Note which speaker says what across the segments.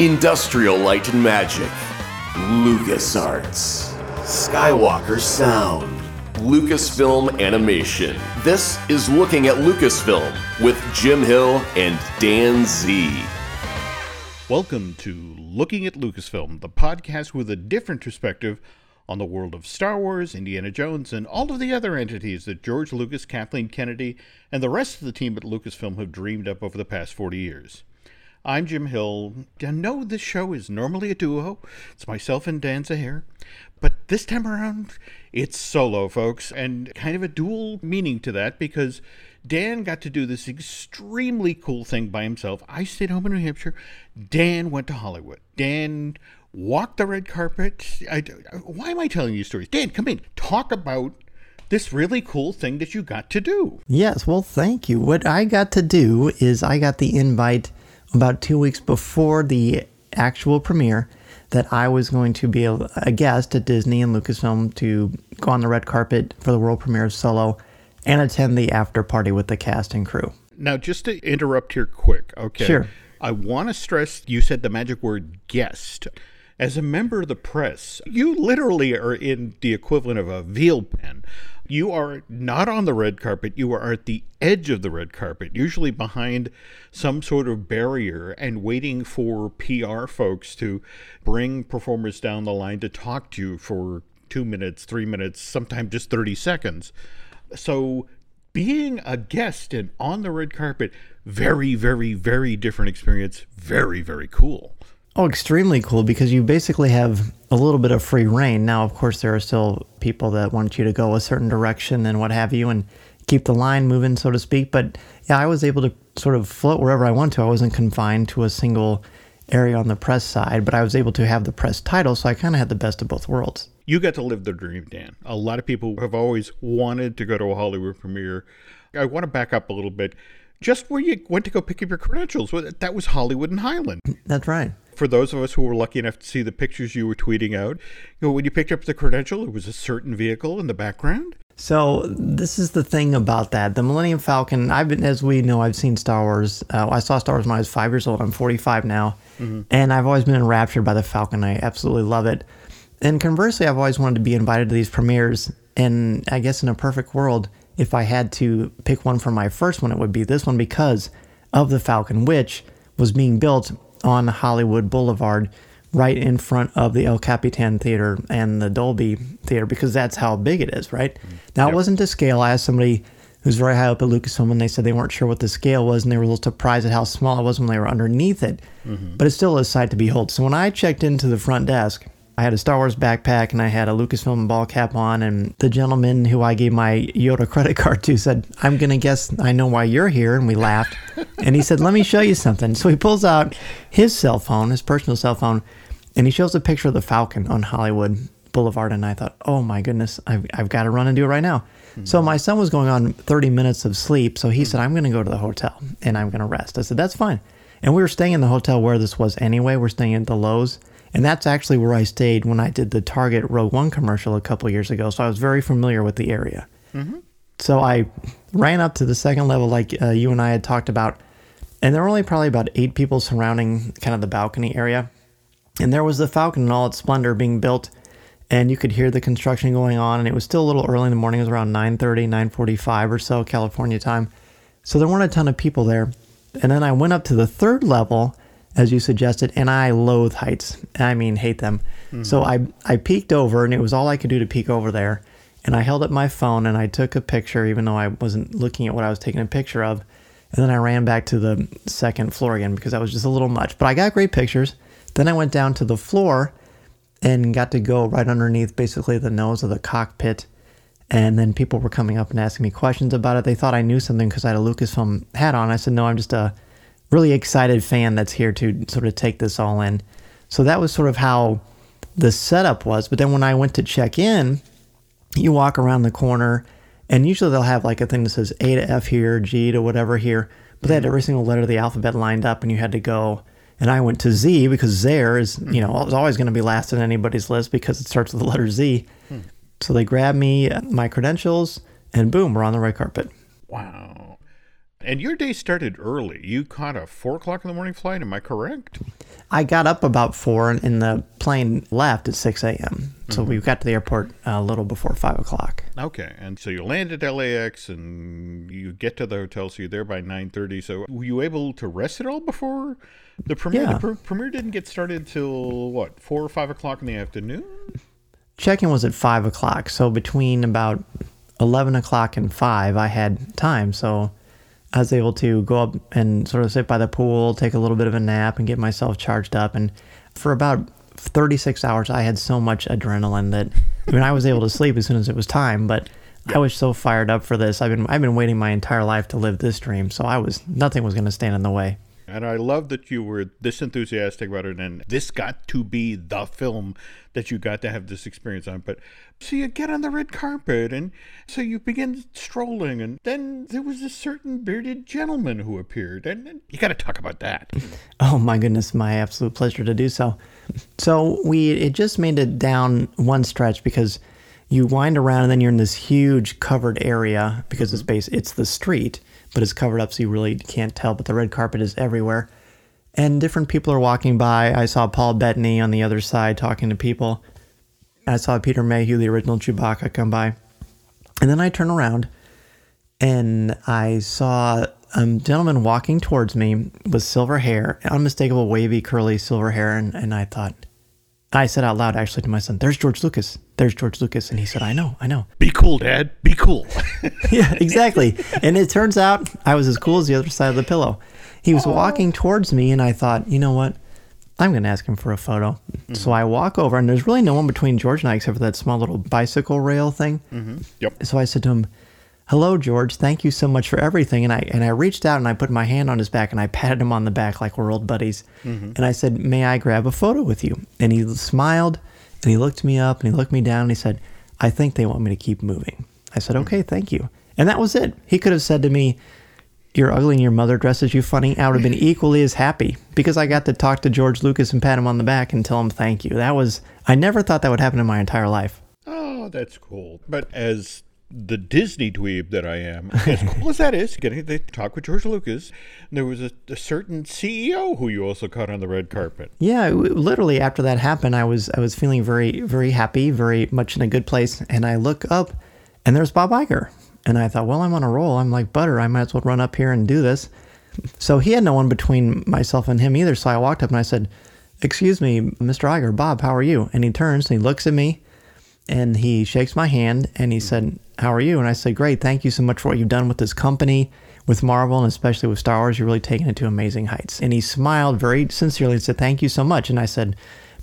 Speaker 1: Industrial Light and Magic, LucasArts, Skywalker Sound, Lucasfilm Animation. This is Looking at Lucasfilm with Jim Hill and Dan Z.
Speaker 2: Welcome to Looking at Lucasfilm, the podcast with a different perspective on the world of Star Wars, Indiana Jones, and all of the other entities that George Lucas, Kathleen Kennedy, and the rest of the team at Lucasfilm have dreamed up over the past 40 years. I'm Jim Hill. I know this show is normally a duo. It's myself and Dan Zehr. But this time around, it's solo, folks, and kind of a dual meaning to that because Dan got to do this extremely cool thing by himself. I stayed home in New Hampshire. Dan went to Hollywood. Dan walked the red carpet. I, why am I telling you stories? Dan, come in. Talk about this really cool thing that you got to do.
Speaker 3: Yes, well, thank you. What I got to do is I got the invite about two weeks before the actual premiere that I was going to be a, a guest at Disney and Lucasfilm to go on the red carpet for the world premiere of Solo and attend the after party with the cast and crew.
Speaker 2: Now, just to interrupt here quick, okay?
Speaker 3: Sure.
Speaker 2: I want to stress you said the magic word guest. As a member of the press, you literally are in the equivalent of a veal pen. You are not on the red carpet, you are at the edge of the red carpet, usually behind some sort of barrier and waiting for PR folks to bring performers down the line to talk to you for two minutes, three minutes, sometimes just 30 seconds. So, being a guest and on the red carpet, very, very, very different experience. Very, very cool.
Speaker 3: Oh, extremely cool because you basically have a little bit of free reign. Now, of course, there are still people that want you to go a certain direction and what have you and keep the line moving, so to speak. But yeah, I was able to sort of float wherever I want to. I wasn't confined to a single area on the press side, but I was able to have the press title, so I kind of had the best of both worlds.
Speaker 2: You got to live the dream, Dan. A lot of people have always wanted to go to a Hollywood premiere. I want to back up a little bit. Just where you went to go pick up your credentials, that was Hollywood and Highland.
Speaker 3: That's right
Speaker 2: for those of us who were lucky enough to see the pictures you were tweeting out, you know, when you picked up the credential, it was a certain vehicle in the background.
Speaker 3: So this is the thing about that. The Millennium Falcon. I've been, as we know, I've seen Star Wars. Uh, I saw Star Wars when I was five years old. I'm 45 now, mm-hmm. and I've always been enraptured by the Falcon. I absolutely love it. And conversely, I've always wanted to be invited to these premieres. And I guess in a perfect world, if I had to pick one for my first one, it would be this one because of the Falcon, which was being built on Hollywood Boulevard, right in front of the El Capitan Theater and the Dolby Theater, because that's how big it is, right? Now, yep. it wasn't to scale. I asked somebody who's very high up at Lucasfilm, and they said they weren't sure what the scale was, and they were a little surprised at how small it was when they were underneath it. Mm-hmm. But it's still a sight to behold. So when I checked into the front desk, I had a Star Wars backpack and I had a Lucasfilm ball cap on. And the gentleman who I gave my Yoda credit card to said, I'm going to guess I know why you're here. And we laughed. and he said, Let me show you something. So he pulls out his cell phone, his personal cell phone, and he shows a picture of the Falcon on Hollywood Boulevard. And I thought, Oh my goodness, I've, I've got to run and do it right now. Mm-hmm. So my son was going on 30 minutes of sleep. So he mm-hmm. said, I'm going to go to the hotel and I'm going to rest. I said, That's fine. And we were staying in the hotel where this was anyway. We're staying at the Loews. And that's actually where I stayed when I did the Target Rogue One commercial a couple years ago. So I was very familiar with the area. Mm-hmm. So I ran up to the second level, like uh, you and I had talked about. And there were only probably about eight people surrounding kind of the balcony area. And there was the Falcon in all its splendor being built. And you could hear the construction going on. And it was still a little early in the morning. It was around 9.30, 9.45 or so California time. So there weren't a ton of people there. And then I went up to the third level as you suggested, and I loathe heights. I mean, hate them. Mm-hmm. So I I peeked over, and it was all I could do to peek over there. And I held up my phone and I took a picture, even though I wasn't looking at what I was taking a picture of. And then I ran back to the second floor again because that was just a little much. But I got great pictures. Then I went down to the floor and got to go right underneath basically the nose of the cockpit. And then people were coming up and asking me questions about it. They thought I knew something because I had a Lucasfilm hat on. I said, no, I'm just a really excited fan that's here to sort of take this all in. So that was sort of how the setup was. But then when I went to check in, you walk around the corner, and usually they'll have like a thing that says A to F here, G to whatever here. But they had every single letter of the alphabet lined up, and you had to go. And I went to Z because Zehr is, you know, is always going to be last on anybody's list because it starts with the letter Z. Hmm. So they grabbed me, my credentials, and boom, we're on the red carpet.
Speaker 2: Wow. And your day started early. You caught a four o'clock in the morning flight. Am I correct?
Speaker 3: I got up about four, and the plane left at six a.m. So mm-hmm. we got to the airport a little before five o'clock.
Speaker 2: Okay, and so you land at LAX and you get to the hotel, so you're there by 9.30. So were you able to rest at all before the premiere?
Speaker 3: Yeah.
Speaker 2: The pre- premiere didn't get started till, what, 4 or 5 o'clock in the afternoon?
Speaker 3: Check-in was at five o'clock, so between about eleven o'clock and five, I had time. So I was able to go up and sort of sit by the pool, take a little bit of a nap, and get myself charged up. And for about 36 hours, I had so much adrenaline that I mean, I was able to sleep as soon as it was time. But I was so fired up for this. I've been I've been waiting my entire life to live this dream. So I was nothing was going to stand in the way.
Speaker 2: And I love that you were this enthusiastic about it, and this got to be the film that you got to have this experience on. But so you get on the red carpet, and so you begin strolling, and then there was a certain bearded gentleman who appeared, and, you got to talk about that.
Speaker 3: Oh my goodness, my absolute pleasure to do so. So we it just made it down one stretch because you wind around and then you're in this huge covered area because it's base mm-hmm. it's the street, but it's covered up so you really can't tell. But the red carpet is everywhere. And different people are walking by. I saw Paul Bettany on the other side talking to people. I saw Peter Mayhew, the original Chewbacca, come by. And then I turn around and I saw a gentleman walking towards me with silver hair, unmistakable wavy, curly silver hair. And, and I thought, I said out loud actually to my son, There's George Lucas. There's George Lucas. And he said, I know, I know.
Speaker 2: Be cool, Dad. Be cool.
Speaker 3: yeah, exactly. And it turns out I was as cool as the other side of the pillow. He was walking towards me, and I thought, you know what? I'm going to ask him for a photo. Mm-hmm. So I walk over, and there's really no one between George and I except for that small little bicycle rail thing.
Speaker 2: yep.
Speaker 3: So I said to him, "Hello, George. Thank you so much for everything." And I and I reached out and I put my hand on his back and I patted him on the back like we're old buddies. Mm-hmm. And I said, "May I grab a photo with you?" And he smiled and he looked me up and he looked me down and he said, "I think they want me to keep moving." I said, mm-hmm. "Okay, thank you." And that was it. He could have said to me, "You're ugly and your mother dresses you funny." I would have been equally as happy because I got to talk to George Lucas and pat him on the back and tell him thank you. That was I never thought that would happen in my entire life.
Speaker 2: Oh, that's cool. But as the Disney dweeb that I am, as cool as that is, getting to talk with George Lucas, there was a, a certain CEO who you also caught on the red carpet.
Speaker 3: Yeah, literally after that happened, I was I was feeling very very happy, very much in a good place, and I look up, and there's Bob Iger, and I thought, well, I'm on a roll. I'm like butter. I might as well run up here and do this. So he had no one between myself and him either. So I walked up and I said, "Excuse me, Mr. Iger, Bob, how are you?" And he turns and he looks at me, and he shakes my hand and he said, "How are you?" And I said, "Great, thank you so much for what you've done with this company." With Marvel and especially with Star Wars, you're really taking it to amazing heights. And he smiled very sincerely and said, Thank you so much. And I said,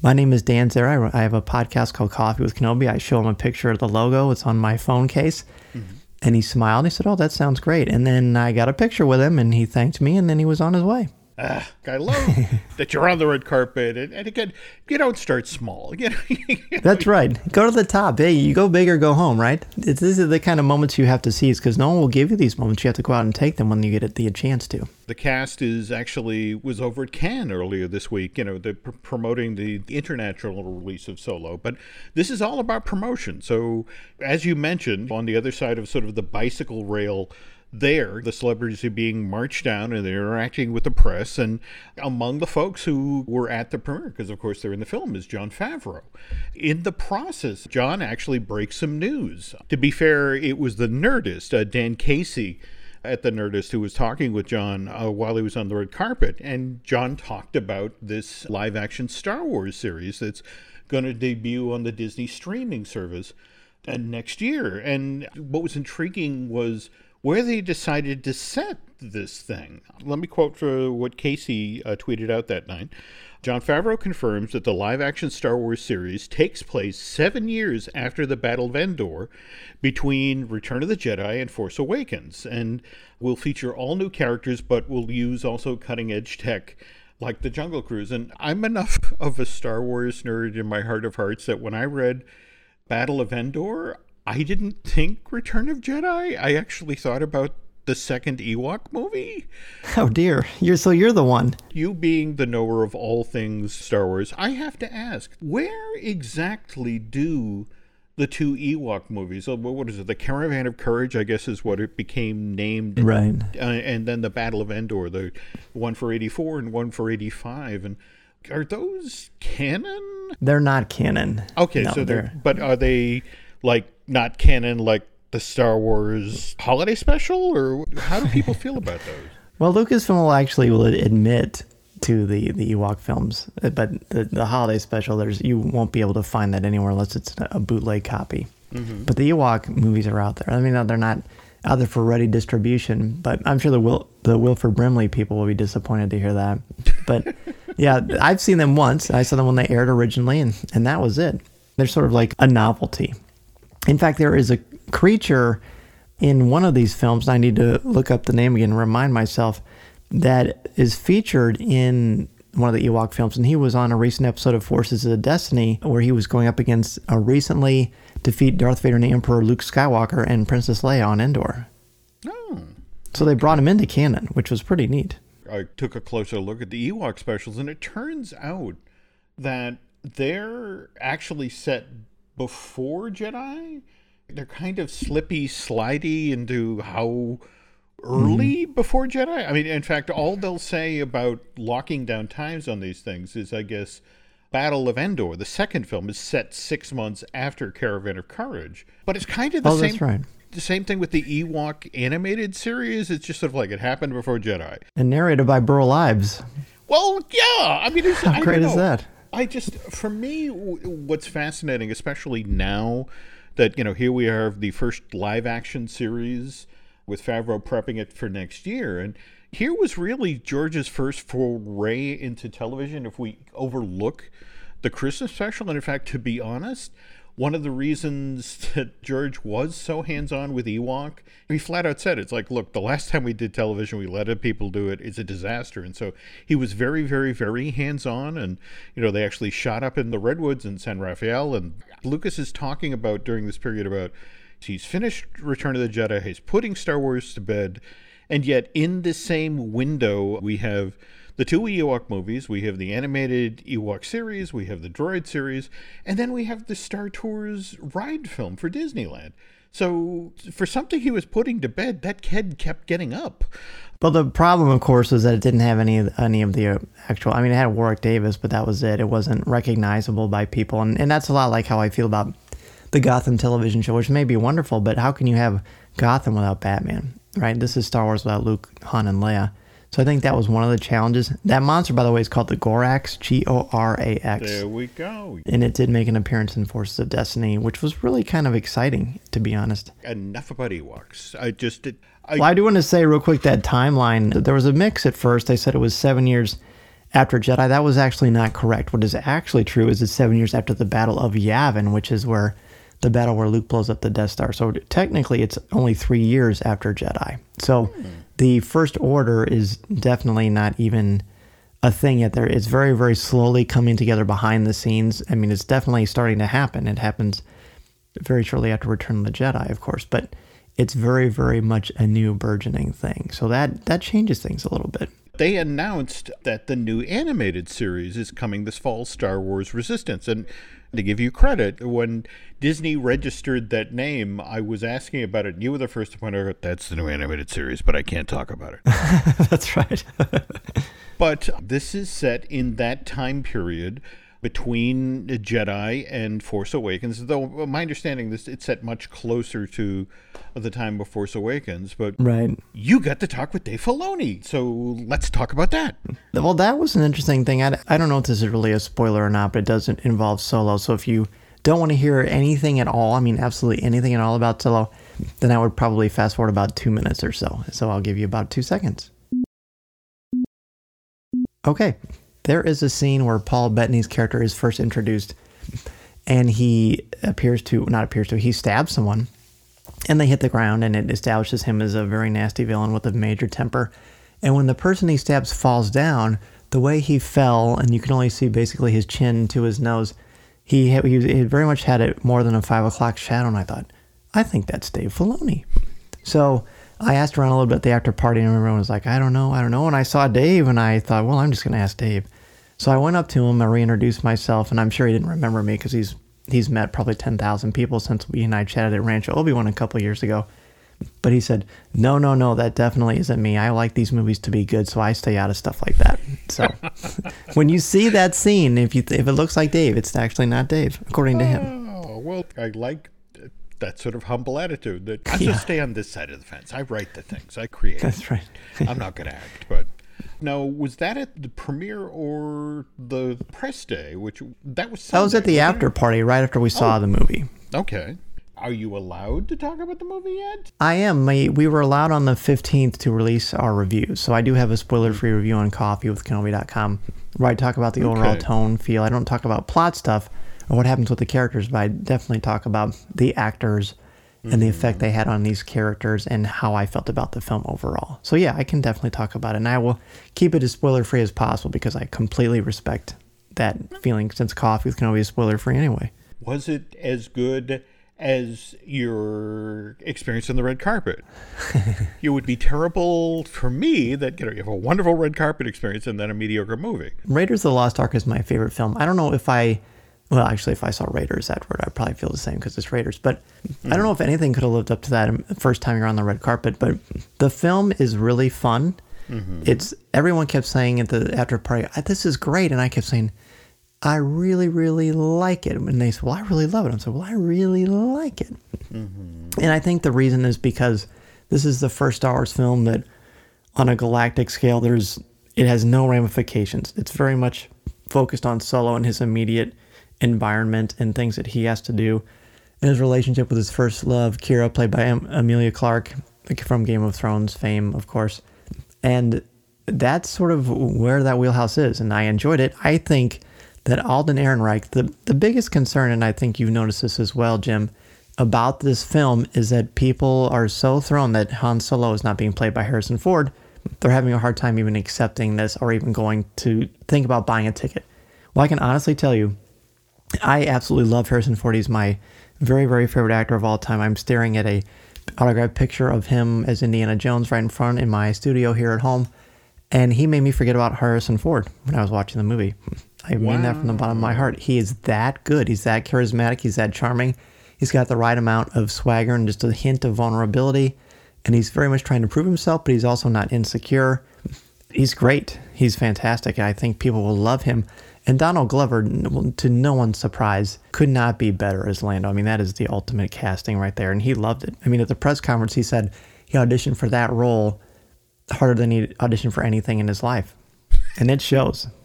Speaker 3: My name is Dan Zehr. I I have a podcast called Coffee with Kenobi. I show him a picture of the logo, it's on my phone case. Mm-hmm. And he smiled. He said, Oh, that sounds great. And then I got a picture with him and he thanked me and then he was on his way.
Speaker 2: Ah, I love that you're on the red carpet. And, and again, you don't start small. You know,
Speaker 3: That's right. Go to the top. Hey, you go big or go home, right? It's, these are the kind of moments you have to seize because no one will give you these moments. You have to go out and take them when you get the chance to.
Speaker 2: the cast is actually was over at Cannes earlier this week. You know, they're pr- promoting the international release of Solo, but this is all about promotion. So, as you mentioned, on the other side of sort of the bicycle rail. There, the celebrities are being marched down and they're interacting with the press. And among the folks who were at the premiere, because of course they're in the film, is Jon Favreau. In the process, Jon actually breaks some news. To be fair, it was the Nerdist, uh, Dan Casey, at the Nerdist who was talking with Jon uh, while he was on the red carpet, and Jon talked about this live action Star Wars series that's going to debut on the Disney streaming service uh, next year. And what was intriguing was where they decided to set this thing. Let me quote for what Casey uh, tweeted out that night. Jon Favreau confirms that the live action Star Wars series takes place seven years after the Battle of Endor between Return of the Jedi and Force Awakens, and will feature all new characters but will use also cutting edge tech like the Jungle Cruise. And I'm enough of a Star Wars nerd in my heart of hearts that when I read Battle of Endor, I didn't think Return of Jedi. I actually thought about the second Ewok movie.
Speaker 3: Oh dear, you're so you're the one.
Speaker 2: You being the knower of all things Star Wars, I have to ask, where exactly do the two Ewok movies, uh, what is it, the Caravan of Courage, I guess is what it became named,
Speaker 3: Right.
Speaker 2: uh, and then the Battle of Endor, the one for 84 and one for 85, and are those canon?
Speaker 3: They're not canon.
Speaker 2: Okay,
Speaker 3: No,
Speaker 2: so they're, but are they like not canon like the Star Wars holiday special or how do people feel about those?
Speaker 3: Well, Lucasfilm will actually will admit to the the Ewok films, but the, the holiday special, there's you won't be able to find that anywhere unless it's a bootleg copy. Mm-hmm. But the Ewok movies are out there. I mean, they're not out there for ready distribution, but I'm sure the Wil- the Wilford Brimley people will be disappointed to hear that. But yeah, I've seen them once. I saw them when they aired originally, and and that was it. They're sort of like a novelty. In fact, there is a creature in one of these films, I need to look up the name again and remind myself, that is featured in one of the Ewok films. And he was on a recent episode of Forces of Destiny where he was going up against a recently defeat Darth Vader and the Emperor Luke Skywalker and Princess Leia on Endor.
Speaker 2: Oh.
Speaker 3: So they brought him into canon, which was pretty neat.
Speaker 2: I took a closer look at the Ewok specials, and it turns out that they're actually set before Jedi. They're kind of slippy, slidey into how early mm-hmm. before Jedi. I mean, in fact, all they'll say about locking down times on these things is, I guess, Battle of Endor, the second film, is set six months after Caravan of Courage. But it's kind of the
Speaker 3: Oh,
Speaker 2: same.
Speaker 3: that's right.
Speaker 2: The same thing with the Ewok animated series. It's just sort of like it happened before Jedi.
Speaker 3: And narrated by Burl Ives.
Speaker 2: Well, yeah. I mean, it's,
Speaker 3: How
Speaker 2: I
Speaker 3: great is that?
Speaker 2: I just, for me, what's fascinating, especially now that you know, here we are, the first live action series with Favreau prepping it for next year, and here was really George's first foray into television. If we overlook the Christmas special, and in fact, to be honest. One of the reasons that George was so hands on with Ewok, he flat out said, it's like, look, the last time we did television, we let people do it. It's a disaster. And so he was very, very, very hands on. And, you know, they actually shot up in the Redwoods in San Rafael. And Lucas is talking about during this period about he's finished Return of the Jedi, he's putting Star Wars to bed. And yet, in the same window, we have the two Ewok movies. We have the animated Ewok series, we have the Droid series, and then we have the Star Tours ride film for Disneyland. So, for something he was putting to bed, that kid kept getting up.
Speaker 3: Well, the problem, of course, was that it didn't have any any of the uh, actual. I mean, it had Warwick Davis, but that was it. It wasn't recognizable by people, and and that's a lot like how I feel about the Gotham television show, which may be wonderful, but how can you have Gotham without Batman? Right? This is Star Wars without Luke, Han, and Leia. So I think that was one of the challenges. That monster, by the way, is called the Gorax, G O R A X.
Speaker 2: There we go.
Speaker 3: And it did make an appearance in Forces of Destiny, which was really kind of exciting, to be honest.
Speaker 2: Enough about Ewoks. I just did. I,
Speaker 3: Well, I do want to say real quick that timeline. There was a mix at first. They said it was seven years after Jedi. That was actually not correct. What is actually true is it's seven years after the Battle of Yavin, which is where the battle where Luke blows up the Death Star. So technically, it's only three years after Jedi. So hmm. The First Order is definitely not even a thing yet. There, it's very, very slowly coming together behind the scenes. I mean, it's definitely starting to happen. It happens very shortly after Return of the Jedi, of course, but it's very, very much a new burgeoning thing. So that that changes things a little bit.
Speaker 2: They announced that the new animated series is coming this fall Star Wars Resistance. And to give you credit, when Disney registered that name, I was asking about it. And you were the first to point out that's the new animated series, but I can't talk about it.
Speaker 3: That's right.
Speaker 2: But this is set in that time period between Jedi and Force Awakens. Though uh, my understanding this it's set much closer to the time of Force Awakens. But
Speaker 3: right.
Speaker 2: you got to talk with Dave Filoni, so let's talk about that.
Speaker 3: Well, that was an interesting thing. I, I don't know if this is really a spoiler or not, but it doesn't involve Solo. So if you don't want to hear anything at all, I mean, absolutely anything at all about Solo, then I would probably fast forward about two minutes or so. So I'll give you about two seconds. Okay. There is a scene where Paul Bettany's character is first introduced and he appears to, not appears to, he stabs someone and they hit the ground and it establishes him as a very nasty villain with a major temper. And when the person he stabs falls down, the way he fell, and you can only see basically his chin to his nose, he, he, he very much had it more than a five o'clock shadow. And I thought, I think that's Dave Filoni. So I asked around a little bit at the after party, and everyone was like, I don't know, I don't know. And I saw Dave, and I thought, well, I'm just going to ask Dave. So I went up to him, I reintroduced myself, and I'm sure he didn't remember me because he's he's met probably 10,000 people since we and I chatted at Rancho Obi Wan a couple years ago. But he said, no, no, no, that definitely isn't me. I like these movies to be good, so I stay out of stuff like that. So when you see that scene, if you if it looks like Dave, it's actually not Dave, according to him.
Speaker 2: Oh, well, I like that sort of humble attitude that I
Speaker 3: Yeah.
Speaker 2: just stay on this side of the fence. I write the things, I create.
Speaker 3: That's right.
Speaker 2: I'm not going to act, but. Now, was that at the premiere or the press day? Which that was.
Speaker 3: That was at the after
Speaker 2: it?
Speaker 3: party right after we saw oh. the movie.
Speaker 2: Okay. Are you allowed to talk about the movie yet?
Speaker 3: I am. My, we were allowed on the 15th to release our reviews. So I do have a spoiler free review on coffee with Kenobi.com where I talk about the overall tone, feel. I don't talk about plot stuff or what happens with the characters, but I definitely talk about the actors and the mm. effect they had on these characters and how I felt about the film overall. So yeah, I can definitely talk about it. And I will keep it as spoiler free as possible because I completely respect that feeling since coffee with Kenobi is spoiler free anyway.
Speaker 2: Was it as good as your experience on the red carpet? it would be terrible for me that you know you have a wonderful red carpet experience and then a mediocre movie.
Speaker 3: Raiders of the Lost Ark is my favorite film. I don't know if I, well, actually, if I saw Raiders afterward, I'd probably feel the same because it's Raiders. But I don't know if anything could have lived up to that the first time you're on the red carpet. But the film is really fun. It's everyone kept saying at the after party, "Ah, "This is great," and I kept saying, "I really, really like it." And they said, "Well, I really love it." I'm saying, "Well, I really like it." And I think the reason is because this is the first Star Wars film that, on a galactic scale, there's it has no ramifications. It's very much focused on Solo and his immediate environment and things that he has to do. And his relationship with his first love, Qi'ra, played by Emilia Clarke from Game of Thrones fame, of course. And that's sort of where that wheelhouse is. And I enjoyed it. I think that Alden Ehrenreich, the, the biggest concern, and I think you've noticed this as well, Jim, about this film is that people are so thrown that Han Solo is not being played by Harrison Ford. They're having a hard time even accepting this or even going to think about buying a ticket. Well, I can honestly tell you, I absolutely love Harrison Ford. He's my very, very favorite actor of all time. I'm staring at a autographed picture of him as Indiana Jones right in front in my studio here at home, and he made me forget about Harrison Ford when I was watching the movie. I mean that from the bottom of my heart. He is that good. He's that charismatic. He's that charming. He's got the right amount of swagger and just a hint of vulnerability, and he's very much trying to prove himself, but he's also not insecure. He's great. He's fantastic. I think people will love him. And Donald Glover, to no one's surprise, could not be better as Lando. I mean, that is the ultimate casting right there, and he loved it. I mean, at the press conference, he said he auditioned for that role harder than he auditioned for anything in his life, and it shows.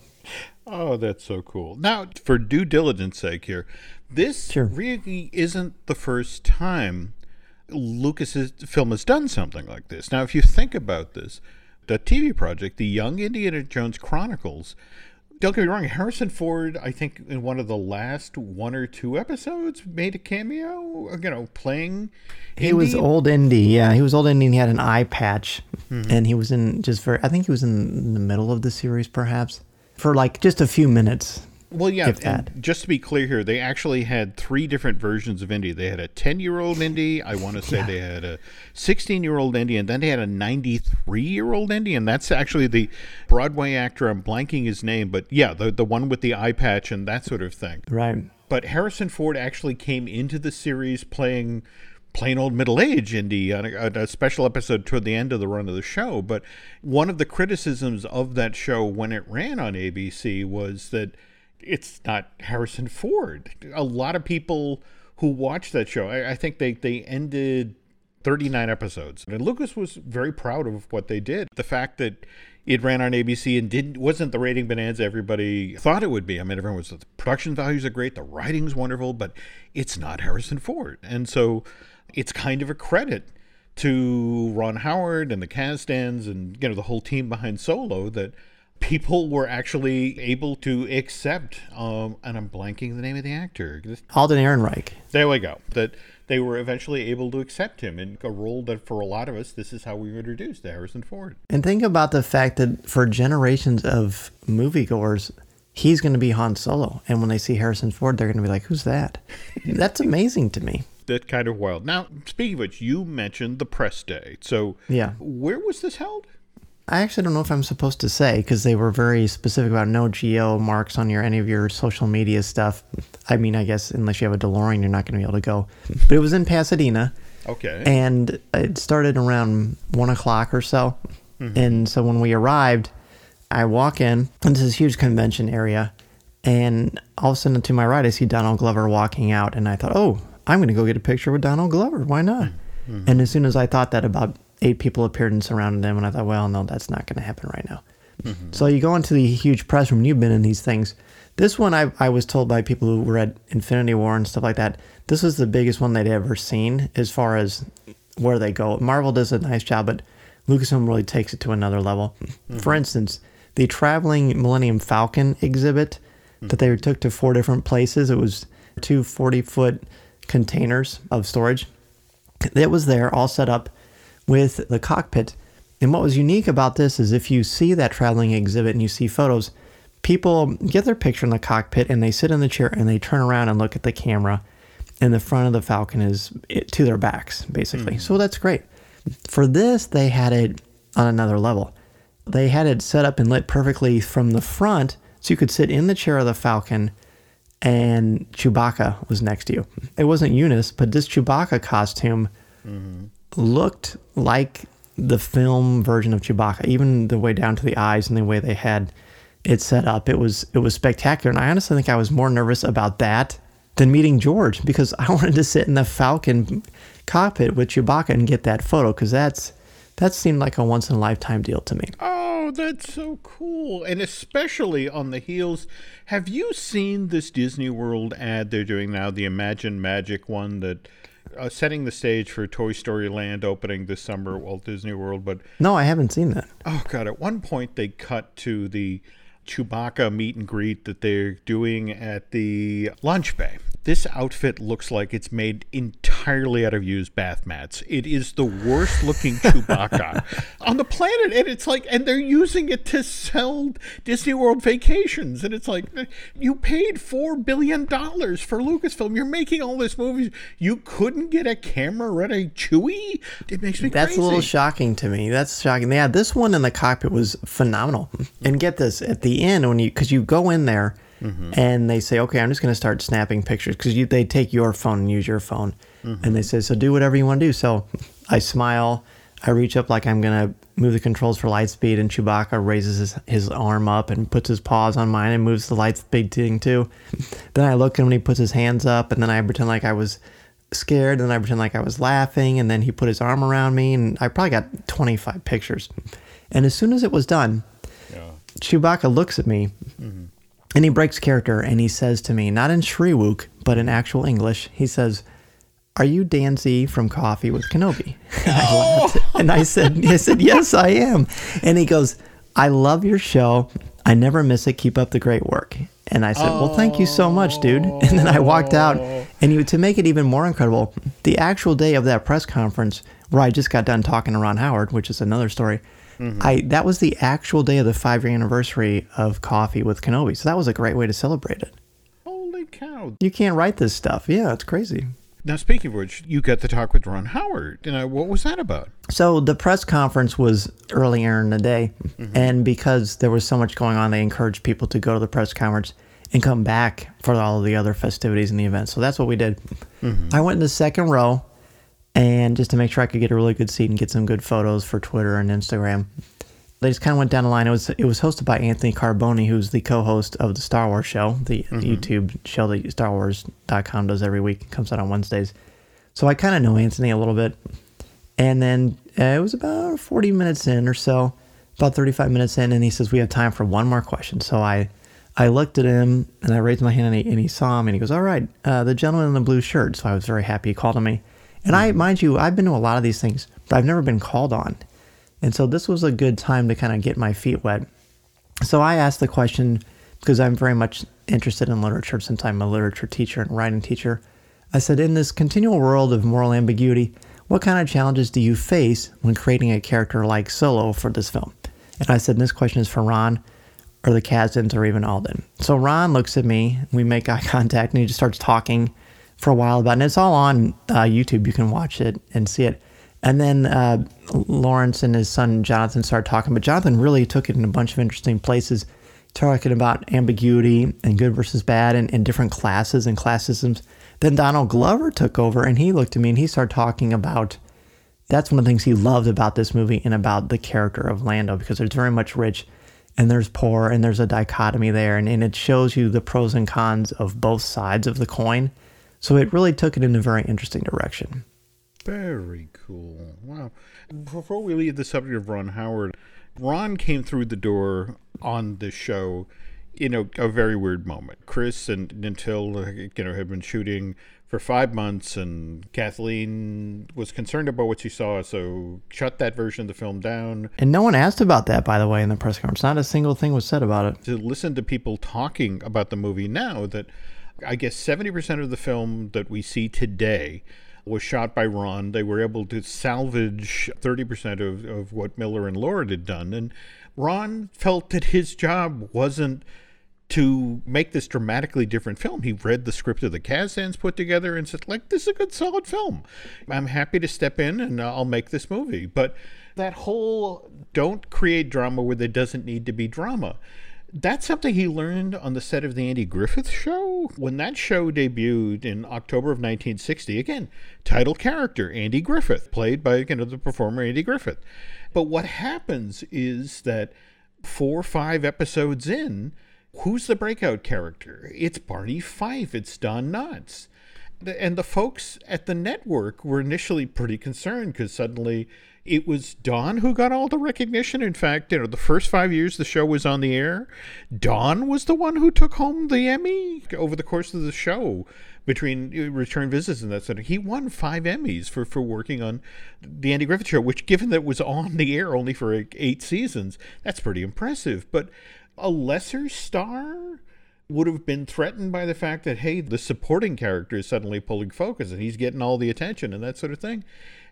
Speaker 2: Oh, that's so cool. Now, for due diligence sake here, this
Speaker 3: Sure.
Speaker 2: really isn't the first time Lucas's film has done something like this. Now, if you think about this, the TV project, the Young Indiana Jones Chronicles, don't get me wrong, Harrison Ford, I think in one of the last one or two episodes, made a cameo, you know, playing.
Speaker 3: He was old Indy, yeah. He was old Indy and he had an eye patch. Mm-hmm. And he was in just for, I think he was in the middle of the series, perhaps, for like just a few minutes.
Speaker 2: Well, yeah.
Speaker 3: if
Speaker 2: and
Speaker 3: that.
Speaker 2: just to be clear here, they actually had three different versions of Indy. They had a 10 year old Indy. I want to say they had a 16 year old Indy, and then they had a 93 year old Indy. And that's actually the Broadway actor. I'm blanking his name, but yeah, the, the one with the eye patch and that sort of thing.
Speaker 3: Right.
Speaker 2: But Harrison Ford actually came into the series playing plain old middle age Indy on a, on a special episode toward the end of the run of the show. But one of the criticisms of that show when it ran on ABC was that it's not Harrison Ford. A lot of people who watched that show, I, I think they, they ended 39 episodes. And Lucas was very proud of what they did. The fact that it ran on ABC and didn't wasn't the rating bonanza everybody thought it would be. I mean, everyone was the production values are great, the writing's wonderful, but it's not Harrison Ford, and so it's kind of a credit to Ron Howard and the Kasdans and you know the whole team behind Solo that people were actually able to accept. Um, and I'm blanking the name of the actor.
Speaker 3: Alden Ehrenreich.
Speaker 2: There we go. That they were eventually able to accept him in a role that for a lot of us, this is how we were introduced to Harrison Ford.
Speaker 3: And think about the fact that for generations of moviegoers, he's going to be Han Solo. And when they see Harrison Ford, they're going to be like, who's that? That's amazing to me.
Speaker 2: That kind of wild. Now, speaking of which, you mentioned the press day. So,
Speaker 3: Yeah.
Speaker 2: where was this held?
Speaker 3: I actually don't know if I'm supposed to say because they were very specific about no geo marks on your any of your social media stuff. I mean, I guess unless you have a DeLorean, you're not going to be able to go. But it was in Pasadena,
Speaker 2: Okay.
Speaker 3: And it started around one o'clock or so. Mm-hmm. And so when we arrived, I walk in into this is huge convention area, and all of a sudden to my right, I see Donald Glover walking out, and I thought, oh, I'm going to go get a picture with Donald Glover. Why not? Mm-hmm. And as soon as I thought that, about eight people appeared and surrounded them. and I thought, well, no, that's not going to happen right now. Mm-hmm. So you go into the huge press room. You've been in these things. This one, I, I was told by people who were at Infinity War and stuff like that. This was the biggest one they'd ever seen as far as where they go. Marvel does a nice job, but Lucasfilm really takes it to another level. Mm-hmm. For instance, the traveling Millennium Falcon exhibit mm. that they took to four different places. It was two 40 foot containers of storage. It was there all set up with the cockpit. And what was unique about this is if you see that traveling exhibit and you see photos, people get their picture in the cockpit and they sit in the chair and they turn around and look at the camera and the front of the Falcon is to their backs, basically. Mm-hmm. So that's great. For this, they had it on another level. They had it set up and lit perfectly from the front so you could sit in the chair of the Falcon and Chewbacca was next to you. It wasn't Joonas, but this Chewbacca costume mm-hmm. Looked like the film version of Chewbacca, even the way down to the eyes and the way they had it set up. It was it was spectacular, and I honestly think I was more nervous about that than meeting George because I wanted to sit in the Falcon cockpit with Chewbacca and get that photo because that's that seemed like a once in a lifetime deal to me.
Speaker 2: Oh, that's so cool. And especially on the heels. Have you seen this Disney World ad they're doing now, the Imagine Magic one that uh, setting the stage for Toy Story Land opening this summer at Walt Disney World, but
Speaker 3: No, I haven't seen that.
Speaker 2: Oh god! At one point, they cut to the Chewbacca meet and greet that they're doing at the Launch Bay. This outfit looks like it's made entirely out of used bath mats. It is the worst looking Chewbacca on the planet, and it's like, and they're using it to sell Disney World vacations, and it's like, you paid four billion dollars for Lucasfilm. You're making all this movies. You couldn't get a camera ready Chewie. It makes me
Speaker 3: That's
Speaker 2: crazy.
Speaker 3: a little shocking to me. That's shocking. Yeah, this one in the cockpit was phenomenal. And get this, at the end when you because you go in there mm-hmm. and they say, okay, I'm just going to start snapping pictures because they take your phone and use your phone, Mm-hmm. and they say, so do whatever you want to do. So I smile, I reach up like I'm going to move the controls for light speed, and Chewbacca raises his, his arm up and puts his paws on mine and moves the light speed thing too. then I look at him and he puts his hands up, and then I pretend like I was scared, and then I pretend like I was laughing, and then he put his arm around me, and I probably got 25 pictures. And as soon as it was done, Chewbacca looks at me mm-hmm. and he breaks character and he says to me, not in Shyriiwook, but in actual English, he says, Are you Dan Z from Coffee with Kenobi? And I oh. laughed. And I said, I said, Yes, I am. And he goes, I love your show. I never miss it. Keep up the great work. And I said, Well, thank you so much, dude. And then I walked out. Oh. And you, to make it even more incredible, the actual day of that press conference where I just got done talking to Ron Howard, which is another story. Mm-hmm. I that was the actual day of the five year anniversary of Coffee with Kenobi. So that was a great way to celebrate it.
Speaker 2: Holy cow!
Speaker 3: You can't write this stuff. Yeah, it's crazy.
Speaker 2: Now, speaking of which, you got to talk with Ron Howard. You know, what was that about?
Speaker 3: So the press conference was earlier in the day, mm-hmm. and because there was so much going on, they encouraged people to go to the press conference and come back for all of the other festivities and the events. So that's what we did. Mm-hmm. I went in the second row, and just to make sure I could get a really good seat and get some good photos for Twitter and Instagram. They just kind of went down the line. It was it was hosted by Anthony Carboni, who's the co-host of the Star Wars show, the YouTube show that StarWars.com does every week. It comes out on Wednesdays. So I kind of know Anthony a little bit. And then uh, it was about 40 minutes in or so, about 35 minutes in, and he says, We have time for one more question. So I I looked at him and I raised my hand and he, and he saw him and he goes, All right, uh, the gentleman in the blue shirt. So I was very happy he called on me. And I, mind you, I've been to a lot of these things, but I've never been called on. And so this was a good time to kind of get my feet wet. So I asked the question because I'm very much interested in literature since I'm a literature teacher and writing teacher. I said, in this continual world of moral ambiguity, what kind of challenges do you face when creating a character like Solo for this film? And I said, this question is for Ron or the Kasdans or even Alden. So Ron looks at me, we make eye contact, and he just starts talking for a while about it. And it's all on uh, YouTube. You can watch it and see it. And then uh, Lawrence and his son Jonathan started talking, but Jonathan really took it in a bunch of interesting places, talking about ambiguity and good versus bad and, and different classes and class systems Then Donald Glover took over and he looked at me and he started talking about that's one of the things he loved about this movie and about the character of Lando because there's very much rich and there's poor and there's a dichotomy there and, and it shows you the pros and cons of both sides of the coin. So it really took it in a very interesting direction.
Speaker 2: Very cool. Wow. Before we leave the subject of Ron Howard, Ron came through the door on the show in a, a very weird moment. Chris and Until, you know, had been shooting for five months, and Kathleen was concerned about what she saw, so shut that version of the film down.
Speaker 3: And no one asked about that, by the way, in the press conference. Not a single thing was said about it.
Speaker 2: To listen to people talking about the movie now, that I guess 70% of the film that we see today was shot by Ron. They were able to salvage 30% of, of what Miller and Lord had done. And Ron felt that his job wasn't to make this dramatically different film. He read the script of the Kasdans put together and said, like, this is a good, solid film. I'm happy to step in and I'll make this movie. But that whole don't create drama where there doesn't need to be drama. That's something he learned on the set of the Andy Griffith show. When that show debuted in October of 1960, again, title character Andy Griffith, played by you know, the performer Andy Griffith. But what happens is that four or five episodes in, who's the breakout character? It's Barney Fife, it's Don Knotts. And the folks at the network were initially pretty concerned because suddenly it was Don who got all the recognition. In fact, you know, the first five years the show was on the air, Don was the one who took home the Emmy over the course of the show between uh, return visits and that sort of. He won five Emmys for, for working on the Andy Griffith Show, which, given that it was on the air only for eight seasons, that's pretty impressive. But a lesser star would have been threatened by the fact that hey the supporting character is suddenly pulling focus and he's getting all the attention and that sort of thing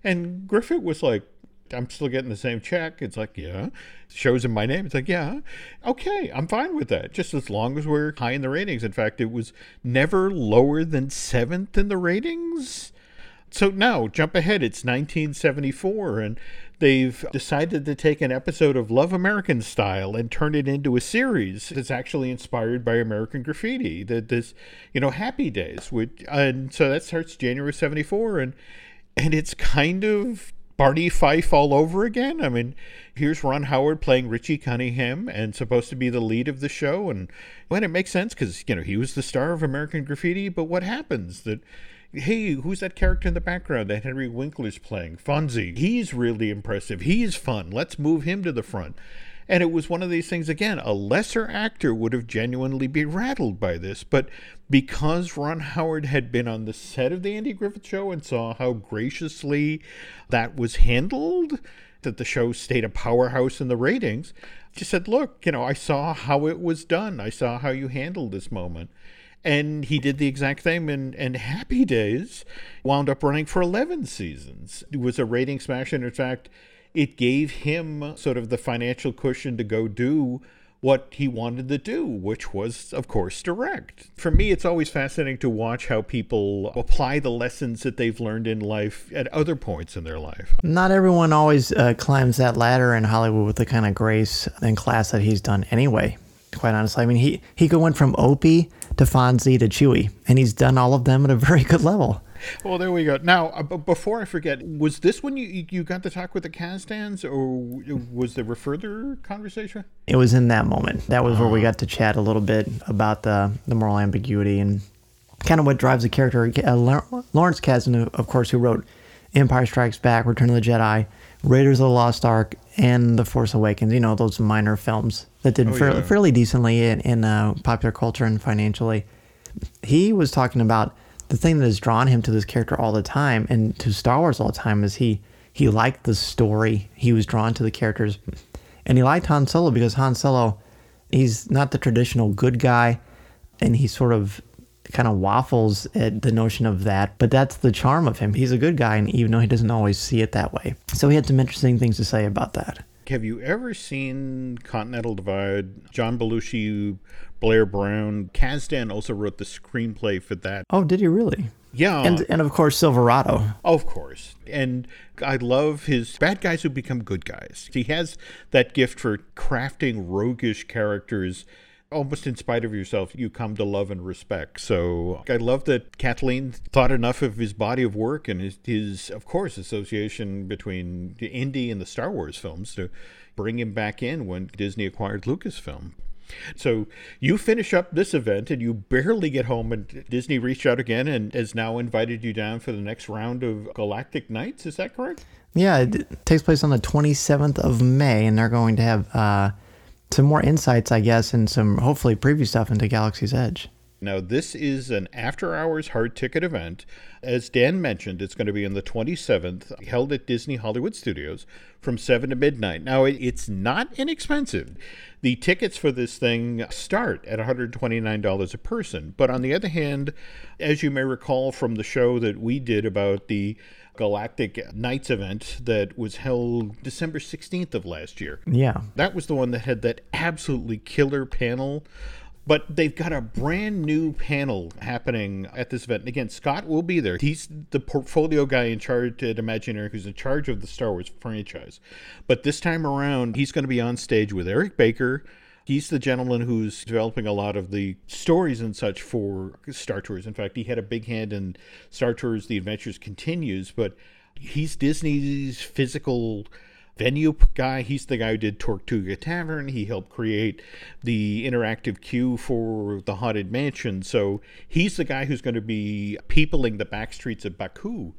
Speaker 2: and griffith was like i'm still getting the same check. It's like yeah. Shows in my name. It's like yeah. Okay i'm fine with that. Just as long as we're high in the ratings. In fact it was never lower than seventh in the ratings. So now jump ahead. It's 1974 and they've decided to take an episode of Love American Style and turn it into a series that's actually inspired by American Graffiti. That this, you know, Happy Days. Which, and so that starts January '74, and and it's kind of Barney Fife all over again. I mean, here's Ron Howard playing Richie Cunningham and supposed to be the lead of the show, and when it makes sense because you know he was the star of American Graffiti. But what happens that hey, who's that character in the background that Henry Winkler's playing? Fonzie. He's really impressive. He's fun. Let's move him to the front. And it was one of these things, again, a lesser actor would have genuinely been rattled by this. But because Ron Howard had been on the set of the Andy Griffith Show and saw how graciously that was handled, that the show stayed a powerhouse in the ratings, just said, look, you know, I saw how it was done. I saw how you handled this moment. And he did the exact same, and, and Happy Days wound up running for 11 seasons. It was a rating smash, and in fact, it gave him sort of the financial cushion to go do what he wanted to do, which was, of course, direct. For me, it's always fascinating to watch how people apply the lessons that they've learned in life at other points in their life.
Speaker 3: Not everyone always uh, climbs that ladder in Hollywood with the kind of grace and class that he's done anyway, quite honestly. I mean, he, he went from Opie to Fonzie to Chewie, and he's done all of them at a very good level.
Speaker 2: Well, there we go. Now, uh, before I forget, was this when you you got to talk with the Kasdans, or was there a further conversation?
Speaker 3: It was in that moment. That was where we got to chat a little bit about the the moral ambiguity and kind of what drives the character. Uh, Lawrence Kasdan, of course, who wrote Empire Strikes Back, Return of the Jedi, Raiders of the Lost Ark, and The Force Awakens. You know those minor films that did oh, fairly, yeah. fairly, decently in, in uh, popular culture and financially. He was talking about the thing that has drawn him to this character all the time and to Star Wars all the time is he he liked the story. He was drawn to the characters, and he liked Han Solo because Han Solo, he's not the traditional good guy, and he sort of kind of waffles at the notion of that. But that's the charm of him. He's a good guy, and even though he doesn't always see it that way, so he had some interesting things to say about that.
Speaker 2: Have you ever seen Continental Divide? John Belushi, Blair Brown, Kasdan also wrote the screenplay for that.
Speaker 3: Oh, did he really?
Speaker 2: Yeah.
Speaker 3: And and of course Silverado.
Speaker 2: Of course. And I love his bad guys who become good guys. He has that gift for crafting roguish characters almost in spite of yourself, you come to love and respect. So I love that Kathleen thought enough of his body of work and his, his of course, association between the Indy and the Star Wars films to bring him back in when Disney acquired Lucasfilm. So you finish up this event and you barely get home, and Disney reached out again and has now invited you down for the next round of Galactic Nights. Is that correct?
Speaker 3: Yeah, it takes place on the 27th of May, and they're going to have uh, some more insights, I guess, and some hopefully preview stuff into Galaxy's Edge.
Speaker 2: Now, this is an after hours hard ticket event. As Dan mentioned, it's going to be on the 27th, held at Disney Hollywood Studios from 7 to midnight. Now, it's not inexpensive. The tickets for this thing start at $129 a person. But on the other hand, as you may recall from the show that we did about the Galactic Nights event that was held December 16th of last year.
Speaker 3: Yeah.
Speaker 2: That was the one that had that absolutely killer panel. But they've got a brand new panel happening at this event. And again, Scott will be there. He's the portfolio guy in charge at Imagineering who's in charge of the Star Wars franchise. But this time around, he's going to be on stage with Eric Baker, He's the gentleman who's developing a lot of the stories and such for Star Tours. In fact, he had a big hand in Star Tours The Adventures Continues, but he's Disney's physical venue guy. He's the guy who did Tortuga Tavern. He helped create the interactive queue for the Haunted Mansion. So he's the guy who's going to be peopling the back streets of Batuu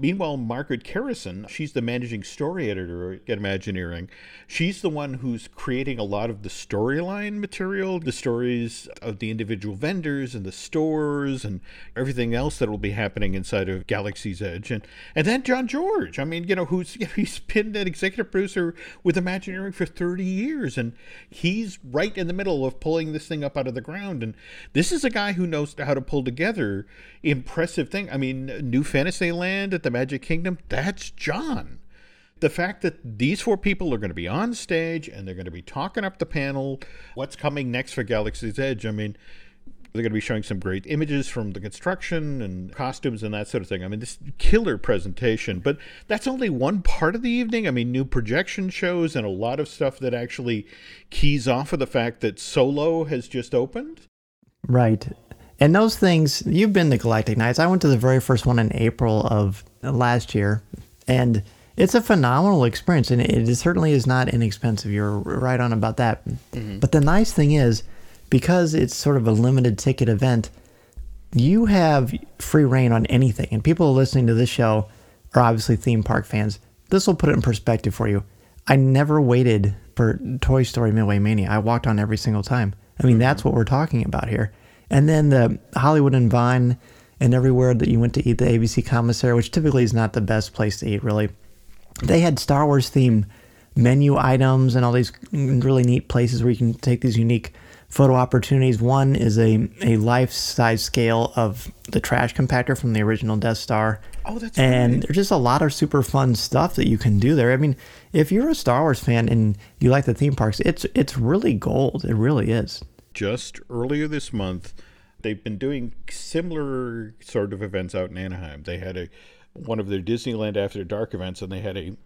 Speaker 2: Meanwhile, Margaret Kerrison, she's the managing story editor at Imagineering. She's the one who's creating a lot of the storyline material, the stories of the individual vendors and the stores and everything else that will be happening inside of Galaxy's Edge. And and then John George, I mean, you know, who's you know, he's been an executive producer with Imagineering for 30 years, and he's right in the middle of pulling this thing up out of the ground. And this is a guy who knows how to pull together impressive thing. I mean, New Fantasyland at the Magic Kingdom, that's John. The fact that these four people are going to be on stage and they're going to be talking up the panel, what's coming next for Galaxy's Edge, I mean, they're going to be showing some great images from the construction and costumes and that sort of thing. I mean, this killer presentation, but that's only one part of the evening. I mean, new projection shows and a lot of stuff that actually keys off of the fact that Solo has just opened.
Speaker 3: Right. And those things, you've been to Galactic Nights. I went to the very first one in April of last year, and it's a phenomenal experience, and it certainly is not inexpensive. You're right on about that. Mm-hmm. But the nice thing is, because it's sort of a limited ticket event, you have free reign on anything. And people listening to this show are obviously theme park fans. This will put it in perspective for you. I never waited for Toy Story Midway Mania. I walked on every single time. I mean, mm-hmm. that's what we're talking about here. And then the Hollywood and Vine and everywhere that you went to eat the ABC commissary, which typically is not the best place to eat, really. They had Star Wars themed menu items and all these really neat places where you can take these unique photo opportunities. One is a, a life size scale of the trash compactor from the original Death Star.
Speaker 2: Oh, that's
Speaker 3: And
Speaker 2: great.
Speaker 3: there's just a lot of super fun stuff that you can do there. I mean, if you're a Star Wars fan and you like the theme parks, it's it's really gold. It really is
Speaker 2: just earlier this month, they've been doing similar sort of events out in Anaheim. They had a one of their Disneyland After Dark events, and they had a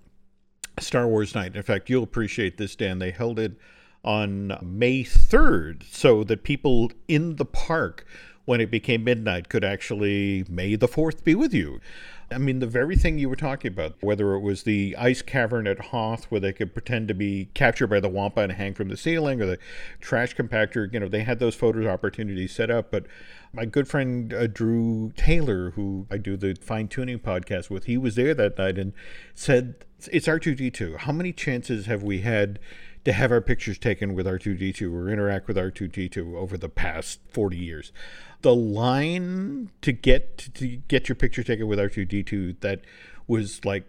Speaker 2: Star Wars night. In fact, you'll appreciate this, Dan. They held it on May 3rd so that people in the park, when it became midnight, could actually, May the 4th be with you. I mean, the very thing you were talking about, whether it was the ice cavern at Hoth where they could pretend to be captured by the Wampa and hang from the ceiling, or the trash compactor, you know, they had those photos opportunities set up. But my good friend uh, Drew Taylor, who I do the fine tuning podcast with, he was there that night and said, It's R2D2. How many chances have we had? To have our pictures taken with R2D2 or interact with R2D2 over the past 40 years the line to get to get your picture taken with R2D2 that was like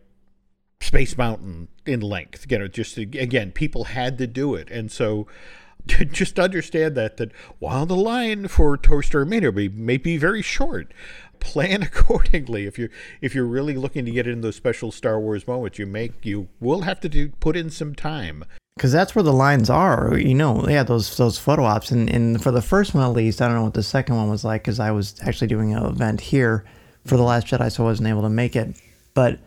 Speaker 2: Space Mountain in length. You know, just again, people had to do it, and so just understand that that while the line for Toy Story may, may be very short, plan accordingly. If you if you're really looking to get in those special Star Wars moments, you make you will have to do put in some time
Speaker 3: because that's where the lines are. You know, yeah, those those photo ops, and and for the first one at least, I don't know what the second one was like because I was actually doing an event here for the Last Jedi, so I wasn't able to make it. But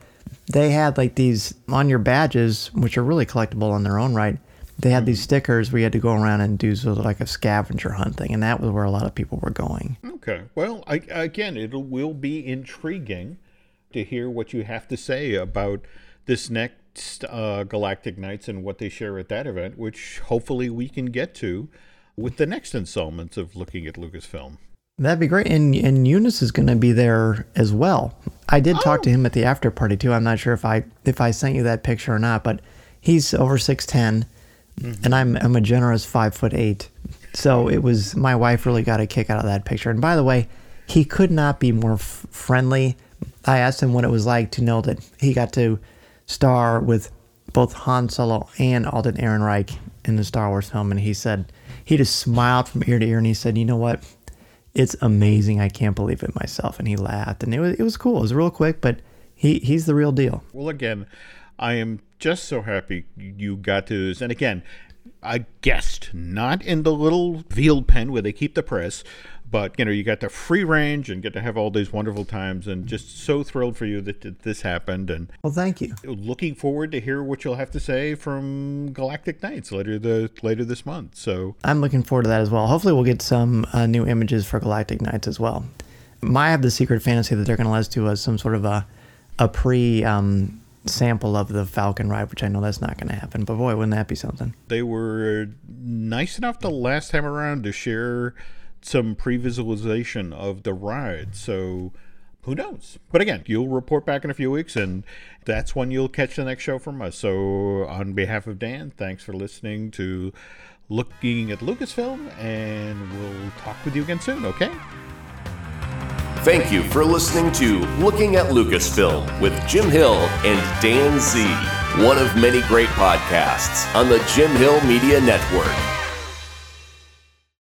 Speaker 3: they had like these on your badges, which are really collectible on their own right. they had these mm-hmm. stickers where you had to go around and do sort of like a scavenger hunt thing, and that was where a lot of people were going.
Speaker 2: Okay. Well, I, again, it will be intriguing to hear what you have to say about this next uh, Galactic Nights and what they share at that event, which hopefully we can get to with the next installments of looking at Lucasfilm.
Speaker 3: That'd be great. And and Joonas is going to be there as well. I did talk to him at the after party too. I'm not sure if I if I sent you that picture or not, but he's over six and I'm I'm a generous five foot eight. So it was my wife really got a kick out of that picture. And by the way, he could not be more f- friendly. I asked him what it was like to know that he got to star with both Han Solo and Alden Ehrenreich in the Star Wars film, and he said he just smiled from ear to ear, and he said, "You know what? It's amazing. I can't believe it myself." And he laughed, and it was it was cool. It was real quick, but he he's the real deal.
Speaker 2: Well, again, I am just so happy you got to this. And again, a guest, not in the little veal pen where they keep the press, but you know, you got the free range and get to have all these wonderful times. And just so thrilled for you that, that this happened. And
Speaker 3: Well, thank you.
Speaker 2: looking forward to hear what you'll have to say from Galactic Nights later the later this month. So
Speaker 3: I'm looking forward to that as well. Hopefully, we'll get some uh, new images for Galactic Nights as well. might have the secret fantasy that they're going to let us do a, some sort of a a pre um, sample of the Falcon ride, which I know that's not going to happen. But boy, wouldn't that be something?
Speaker 2: they were nice enough the last time around to share some pre-visualization of the ride. So who knows? But again, you'll report back in a few weeks, and that's when you'll catch the next show from us. So on behalf of Dan, thanks for listening to Looking at Lucasfilm, and we'll talk with you again soon. Okay?
Speaker 1: Thank you for listening to Looking at Lucasfilm with Jim Hill and Dan Zehr, one of many great podcasts on the Jim Hill Media Network.